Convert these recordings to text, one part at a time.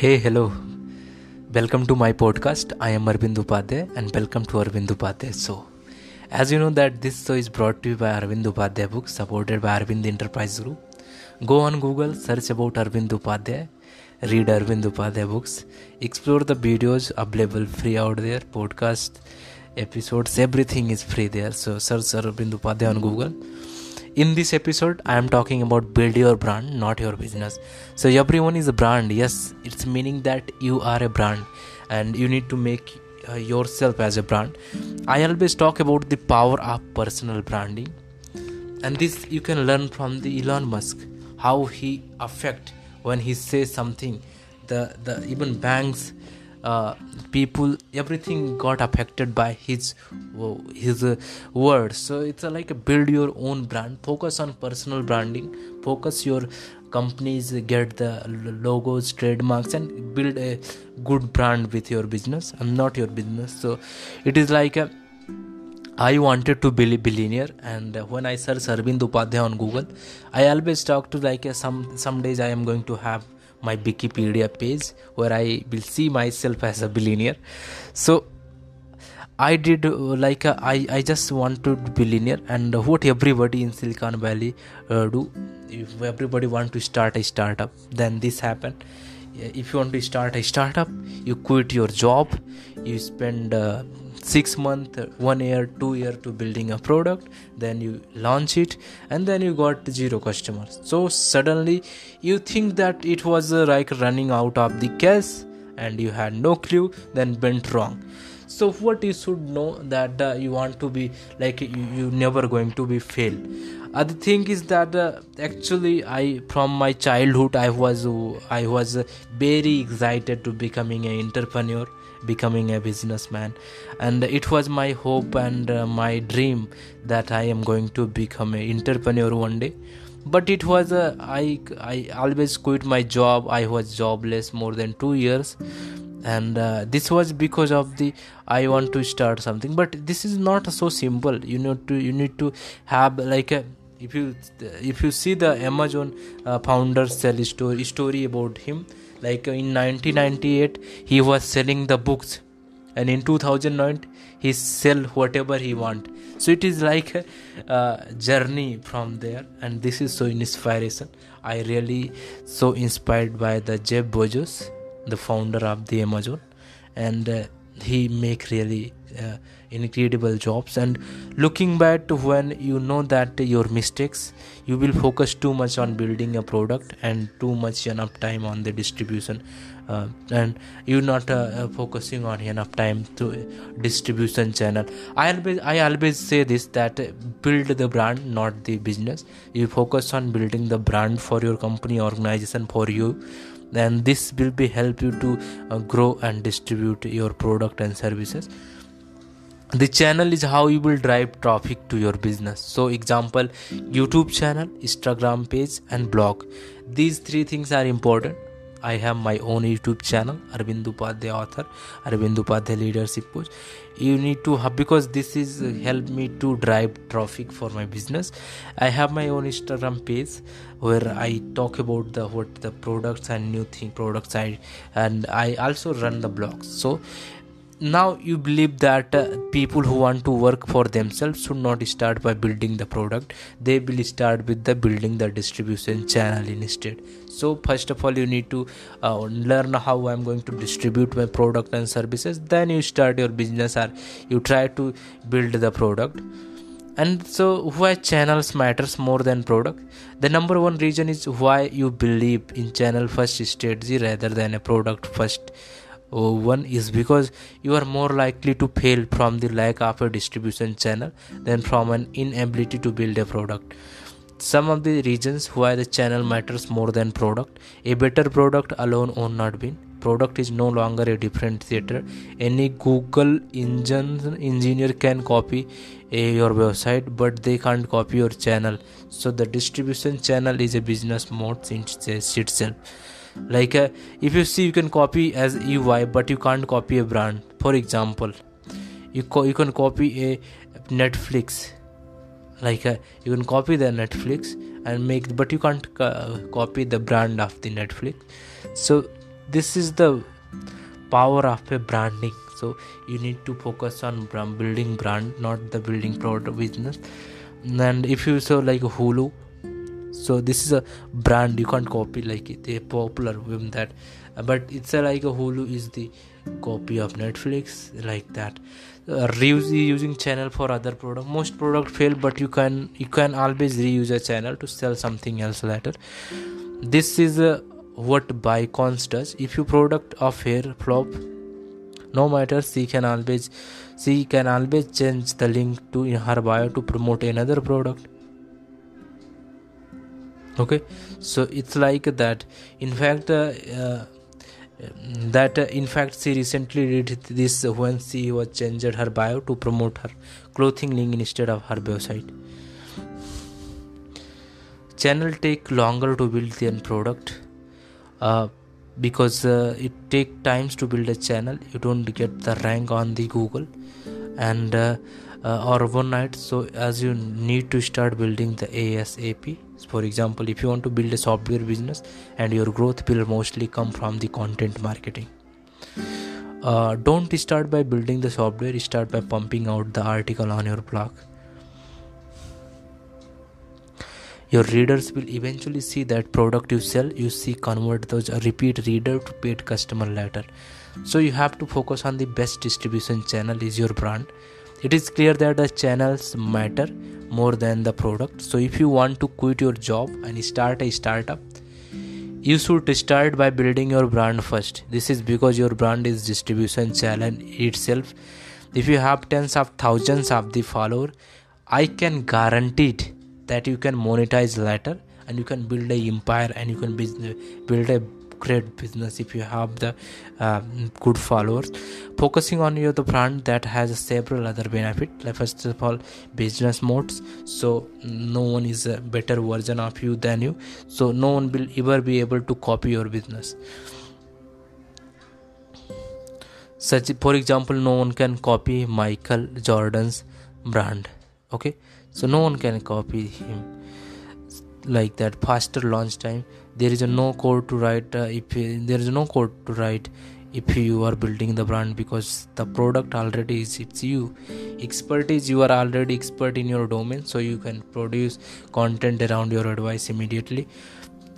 Hey, hello. Welcome to my podcast. I am Arvind Upadhyay and welcome to Arvind Upadhyay So, As you know that this show is brought to you by Arvind Upadhyay Books supported by Arvind Enterprise Group. Go on Google, search about Arvind Upadhyay, read Arvind Upadhyay Books, explore the videos available free out there, podcast, episodes, everything is free there. So search Arvind Upadhyay on Google in this episode i am talking about build your brand not your business. So everyone is a brand. Yes it's meaning that you are a brand and you need to make uh, yourself as a brand. I always talk about the power of personal branding. And this you can learn from the elon musk how he affect when he says something. The the even banks uh, people everything got affected by his his uh, words so it's like build your own brand. Focus on personal branding. Focus your companies get the logos trademarks and build a good brand with your business and not your business. So it is like a I wanted to be a billionaire, and when I search Arvind Upadhyay on Google, I always talk to like some some days I am going to have my wikipedia page where i will see myself as a billionaire. So i did uh, like uh, i i just want to be billionaire and what everybody in silicon valley uh, do if everybody want to start a startup then this happen if you want to start a startup you quit your job you spend uh, six month one year two year to building a product then you launch it and then you got zero customers. So suddenly you think that it was uh, like running out of the cash and you had no clue then went wrong. So what you should know that uh, you want to be like you, you never going to be fail. Other thing is that uh, actually i from my childhood i was i was very excited to becoming an entrepreneur becoming a businessman. And it was my hope and uh, my dream that i am going to become an entrepreneur one day. But it was a I I always quit my job. I was jobless more than 2 years. And uh, this was because of the i want to start something. But this is not so simple. You know to you need to have like a if you if you see the amazon uh, founder sell story story about him like in 1998 he was selling the books. And in 2009 he sell whatever he want. So it is like a, journey from there. And this is so inspiration. I really so inspired by the jeff bezos the founder of the amazon. And uh, he make really uh, incredible jobs. And looking back to when you know that your mistakes you will focus too much on building a product and too much enough time on the distribution. Uh, and you're not uh, uh focusing on enough time to distribution channel. I always i always say this that build the brand not the business. You focus on building the brand for your company organization for you. Then this will be help you to uh, grow and distribute your product and services the channel is how you will drive traffic to your business so example youtube channel instagram page and blog these three things are important I have my own YouTube channel, Arvind Upadhyay author, Arvind Upadhyay leadership coach. You need to have because this is uh, help me to drive traffic for my business. I have my own Instagram page where I talk about the what the products and new thing products I and I also run the blogs. So now you believe that uh, people who want to work for themselves should not start by building the product. They will start with the building the distribution channel instead. So first of all you need to uh, learn how i'm going to distribute my product and services. Then you start your business or you try to build the product. And so why channels matters more than product? The number one reason is why you believe in channel first strategy rather than a product first Oh, one is because you are more likely to fail from the lack of a distribution channel than from an inability to build a product. Some of the reasons why the channel matters more than product. A better product alone will not win. Product is no longer a differentiator any google engine engineer can copy a, your website but they can't copy your channel. So the distribution channel is a business moat in itself like uh, if you see you can copy as ui but you can't copy a brand. For example you co- you can copy a netflix. Like uh, you can copy the netflix and make but you can't uh, copy the brand of the netflix. So this is the power of a branding. So you need to focus on building brand not the building product business. And if you saw like hulu so this is a brand you can't copy like it they're popular with that but it's a, like a hulu is the copy of netflix like that. Uh, reuse using channel for other product. Most product fail but you can you can always reuse a channel to sell something else later. This is uh, what Bycons does. If your product of hair flop no matter she can always she can always change the link to in her bio to promote another product okay? So it's like that. In fact uh, uh, that uh, in fact she recently did this when she was changed her bio to promote her clothing link instead of her website. Channel take longer to build than product uh, because uh, it take times to build a channel. You don't get the rank on the google. And uh, or overnight so as you need to start building the asap for example if you want to build a software business and your growth will mostly come from the content marketing uh, don't start by building the software start by pumping out the article on your blog. Your readers will eventually see that product you sell you see convert those repeat reader to paid customer later so you have to focus on the best distribution channel is your brand. It is clear that the channels matter more than the product. So if you want to quit your job and start a startup you should start by building your brand first. This is because your brand is distribution channel itself. If you have tens of thousands of the follower i can guarantee that you can monetize later and you can build a empire and you can build a great business if you have the uh, good followers. Focusing on your the brand that has several other benefits like first of all business moats. So no one is a better version of you than you. So no one will ever be able to copy your business. Such for example no one can copy michael jordan's brand. Okay? So no one can copy him. Like that faster launch time there is a no code to write uh, if there is no code to write if you are building the brand because the product already is it's you. Expertise you are already expert in your domain so you can produce content around your advice immediately.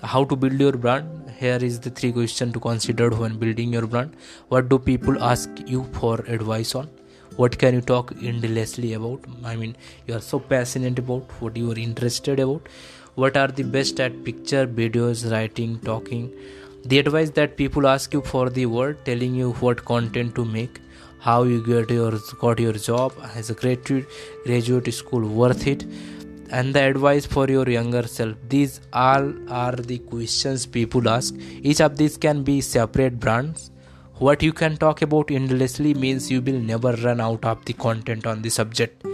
How to build your brand? Here is the three questions to consider when building your brand. What do people ask you for advice on? What can you talk endlessly about? I mean you are so passionate about what you are interested about what are the best at picture videos writing talking? The advice that people ask you for the word telling you what content to make how you get your got your job as a graduate graduate school worth it and the advice for your younger self. These all are the questions people ask. Each of these can be separate brands. What you can talk about endlessly means you will never run out of the content on the subject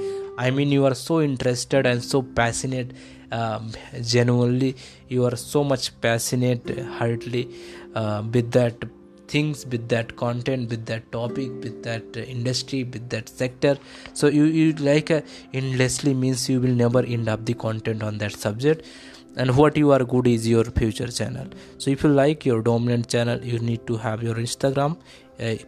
i mean you are so interested and so passionate um, genuinely you are so much passionate hardly uh, with that things with that content with that topic with that industry with that sector. So you, you like uh, endlessly means you will never end up the content on that subject. And what you are good is your future channel. So if you like your dominant channel you need to have your instagram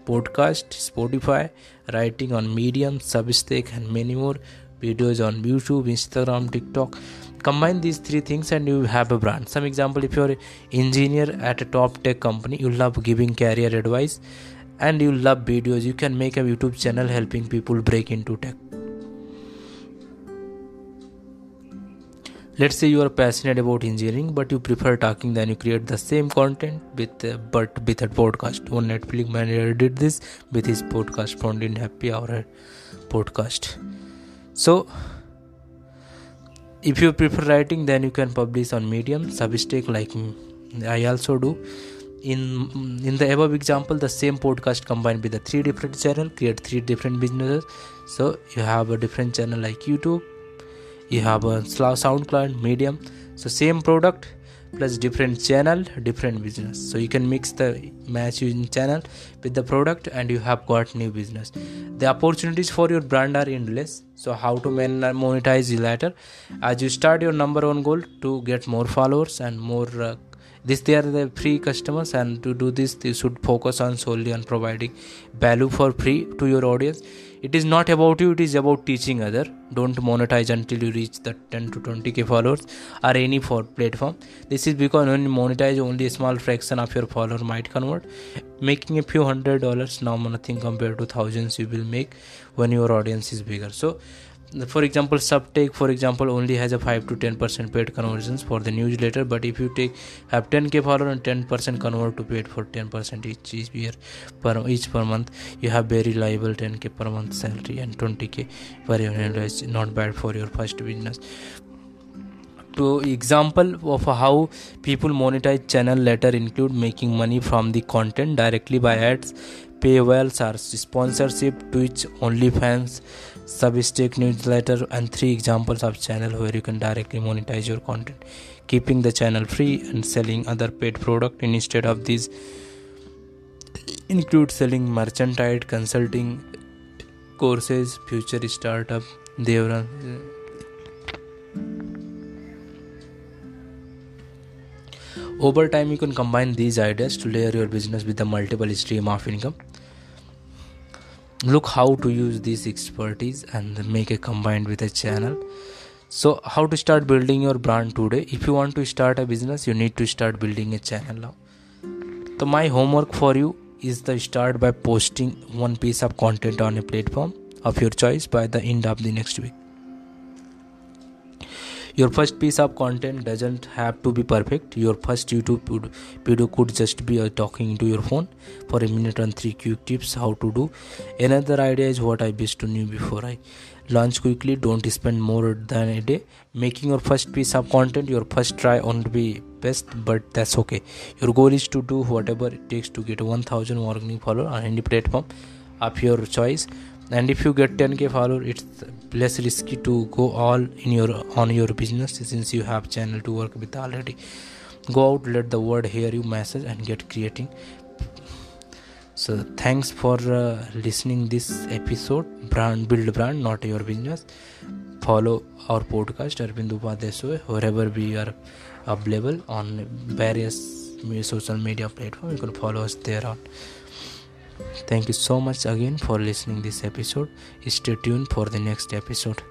podcast spotify writing on medium substack and many more videos on youtube instagram tiktok. Combine these three things and you have a brand. Some example if you're engineer at a top tech company you love giving career advice and you love videos. You can make a youtube channel helping people break into tech let's say you are passionate about engineering but you prefer talking then you create the same content with uh, but with a podcast. One netflix manager did this with his podcast found in happy hour podcast. So if you prefer writing then you can publish on medium. Substack like i also do. In in the above example the same podcast combined with the three different channel create three different businesses. So you have a different channel like youtube you have a soundcloud medium. So same product plus different channel different business. So you can mix the match using channel with the product and you have got new business. The opportunities for your brand are endless. So how to monetize later as you start your number one goal to get more followers and more uh, this they are the free customers and to do this they should focus on solely on providing value for free to your audience. It is not about you it is about teaching other. Don't monetize until you reach the 10 to 20k followers or any for platform. This is because when you monetize only a small fraction of your follower might convert. Making a few hundred dollars now nothing compared to thousands you will make when your audience is bigger. So for example Substack for example only has a 5 to 10 percent paid conversions for the newsletter but if you take have 10k follower and 10 percent convert to paid for 10 percent each, each year per each per month you have very reliable 10k per month salary and 20k per year is not bad for your first business. To example of how people monetize channel letter include making money from the content directly by ads paywalls or sponsorship twitch onlyfans Substack newsletter and three examples of channel where you can directly monetize your content. Keeping the channel free and selling other paid product instead of these include selling merchandise consulting courses future startup devran over time you can combine these ideas to layer your business with a multiple stream of income look how to use this expertise and make it combined with a channel. So how to start building your brand today? If you want to start a business you need to start building a channel now. So my homework for you is to start by posting one piece of content on a platform of your choice by the end of the next week your first piece of content doesn't have to be perfect. Your first youtube video could just be uh, talking to your phone for a minute and three quick tips how to do. Another idea is what i wish to know before i launch quickly. Don't spend more than a day making your first piece of content. Your first try won't be best but that's okay. Your goal is to do whatever it takes to get 1000 organic follower on any platform of your choice. And if you get 10k follower it's less risky to go all in your on your business since you have channel to work with already go out let the world hear you message and get creating so thanks for uh, listening this episode brand build brand not your business follow our podcast Arvind Upadhyay wherever we are available on various social media platform you can follow us there on Thank you so much again for listening this episode. Stay tuned for the next episode.